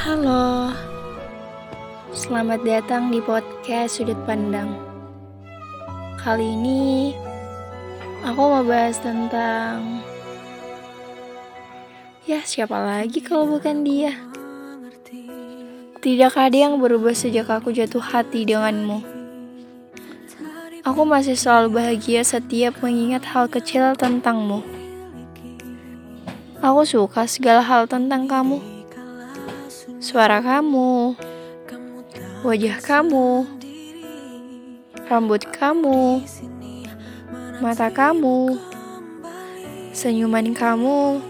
Halo, selamat datang di podcast Sudut Pandang. Kali ini aku mau bahas tentang ya, siapa lagi kalau bukan dia? Tidak ada yang berubah sejak aku jatuh hati denganmu. Aku masih selalu bahagia setiap mengingat hal kecil tentangmu. Aku suka segala hal tentang kamu. Suara kamu, wajah kamu, rambut kamu, mata kamu, senyuman kamu,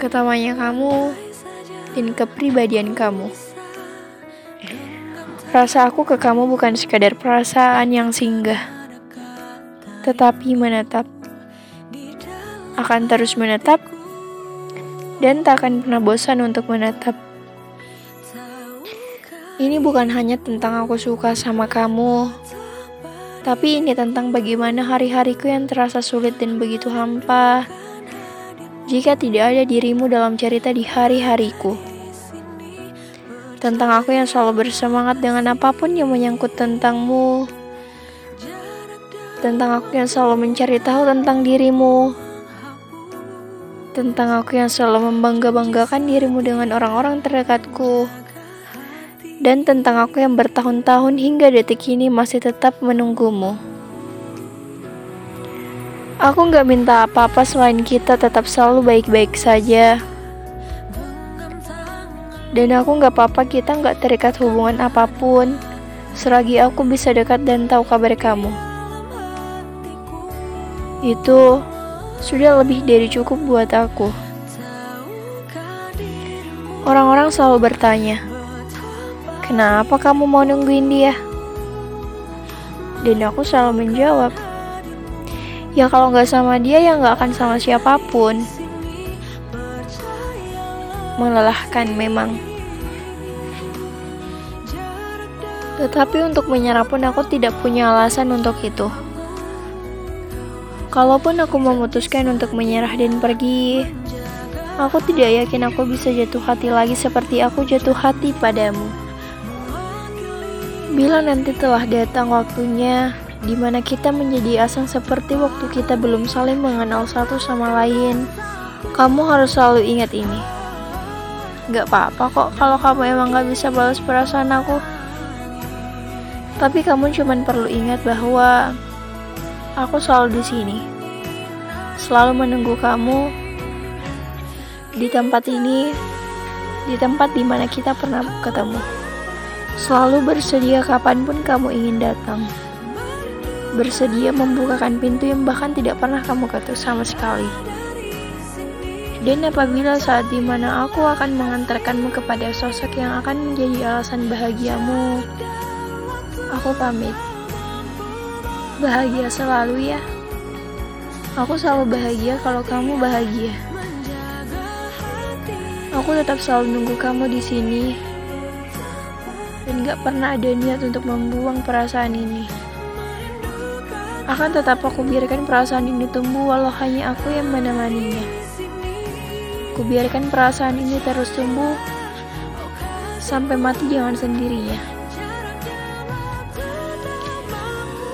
ketawanya kamu, dan kepribadian kamu. Rasa aku ke kamu bukan sekadar perasaan yang singgah, tetapi menetap. Akan terus menetap dan tak akan pernah bosan untuk menetap. Ini bukan hanya tentang aku suka sama kamu, tapi ini tentang bagaimana hari-hariku yang terasa sulit dan begitu hampa jika tidak ada dirimu dalam cerita di hari-hariku. Tentang aku yang selalu bersemangat dengan apa pun yang menyangkut tentangmu. Tentang aku yang selalu mencari tahu tentang dirimu. Tentang aku yang selalu membangga-banggakan dirimu dengan orang-orang terdekatku dan tentang aku yang bertahun-tahun hingga detik ini masih tetap menunggumu. Aku nggak minta apa-apa selain kita tetap selalu baik-baik saja. Dan aku nggak apa-apa kita nggak terikat hubungan apa pun, selagi aku bisa dekat dan tahu kabar kamu. Itu sudah lebih dari cukup buat aku. Orang-orang selalu bertanya, Kenapa kamu mau nungguin dia? Dan aku selalu menjawab, ya kalau nggak sama dia ya nggak akan sama siapa pun. Melelahkan memang. Tetapi untuk menyerah pun aku tidak punya alasan untuk itu. Kalaupun aku memutuskan untuk menyerah dan pergi, aku tidak yakin aku bisa jatuh hati lagi seperti aku jatuh hati padamu. Bila nanti telah datang waktunya di mana kita menjadi asing seperti waktu kita belum saling mengenal satu sama lain, kamu harus selalu ingat ini. Gak apa-apa kok kalau kamu emang gak bisa balas perasaan aku. Tapi kamu cuma perlu ingat bahwa aku selalu di sini. Selalu menunggu kamu di tempat ini, di tempat di mana kita pernah ketemu. Selalu bersedia kapan pun kamu ingin datang. Bersedia membukakan pintu yang bahkan tidak pernah kamu ketuk sama sekali. Dan apabila saat di mana aku akan mengantarkanmu kepada sosok yang akan menjadi alasan bahagiamu, aku pamit. Bahagia selalu ya. Aku selalu bahagia kalau kamu bahagia. Aku tetap selalu nunggu kamu di sini dan gak pernah ada niat untuk membuang perasaan ini. Akan tetap aku biarkan perasaan ini tumbuh walau hanya aku yang menemaninya. Ku biarkan perasaan ini terus tumbuh sampai mati dengan sendirinya.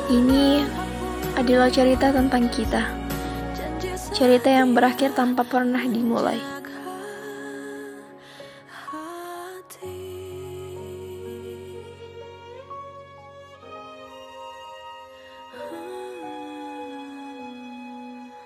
Ini adalah cerita tentang kita. Cerita yang berakhir tanpa pernah dimulai.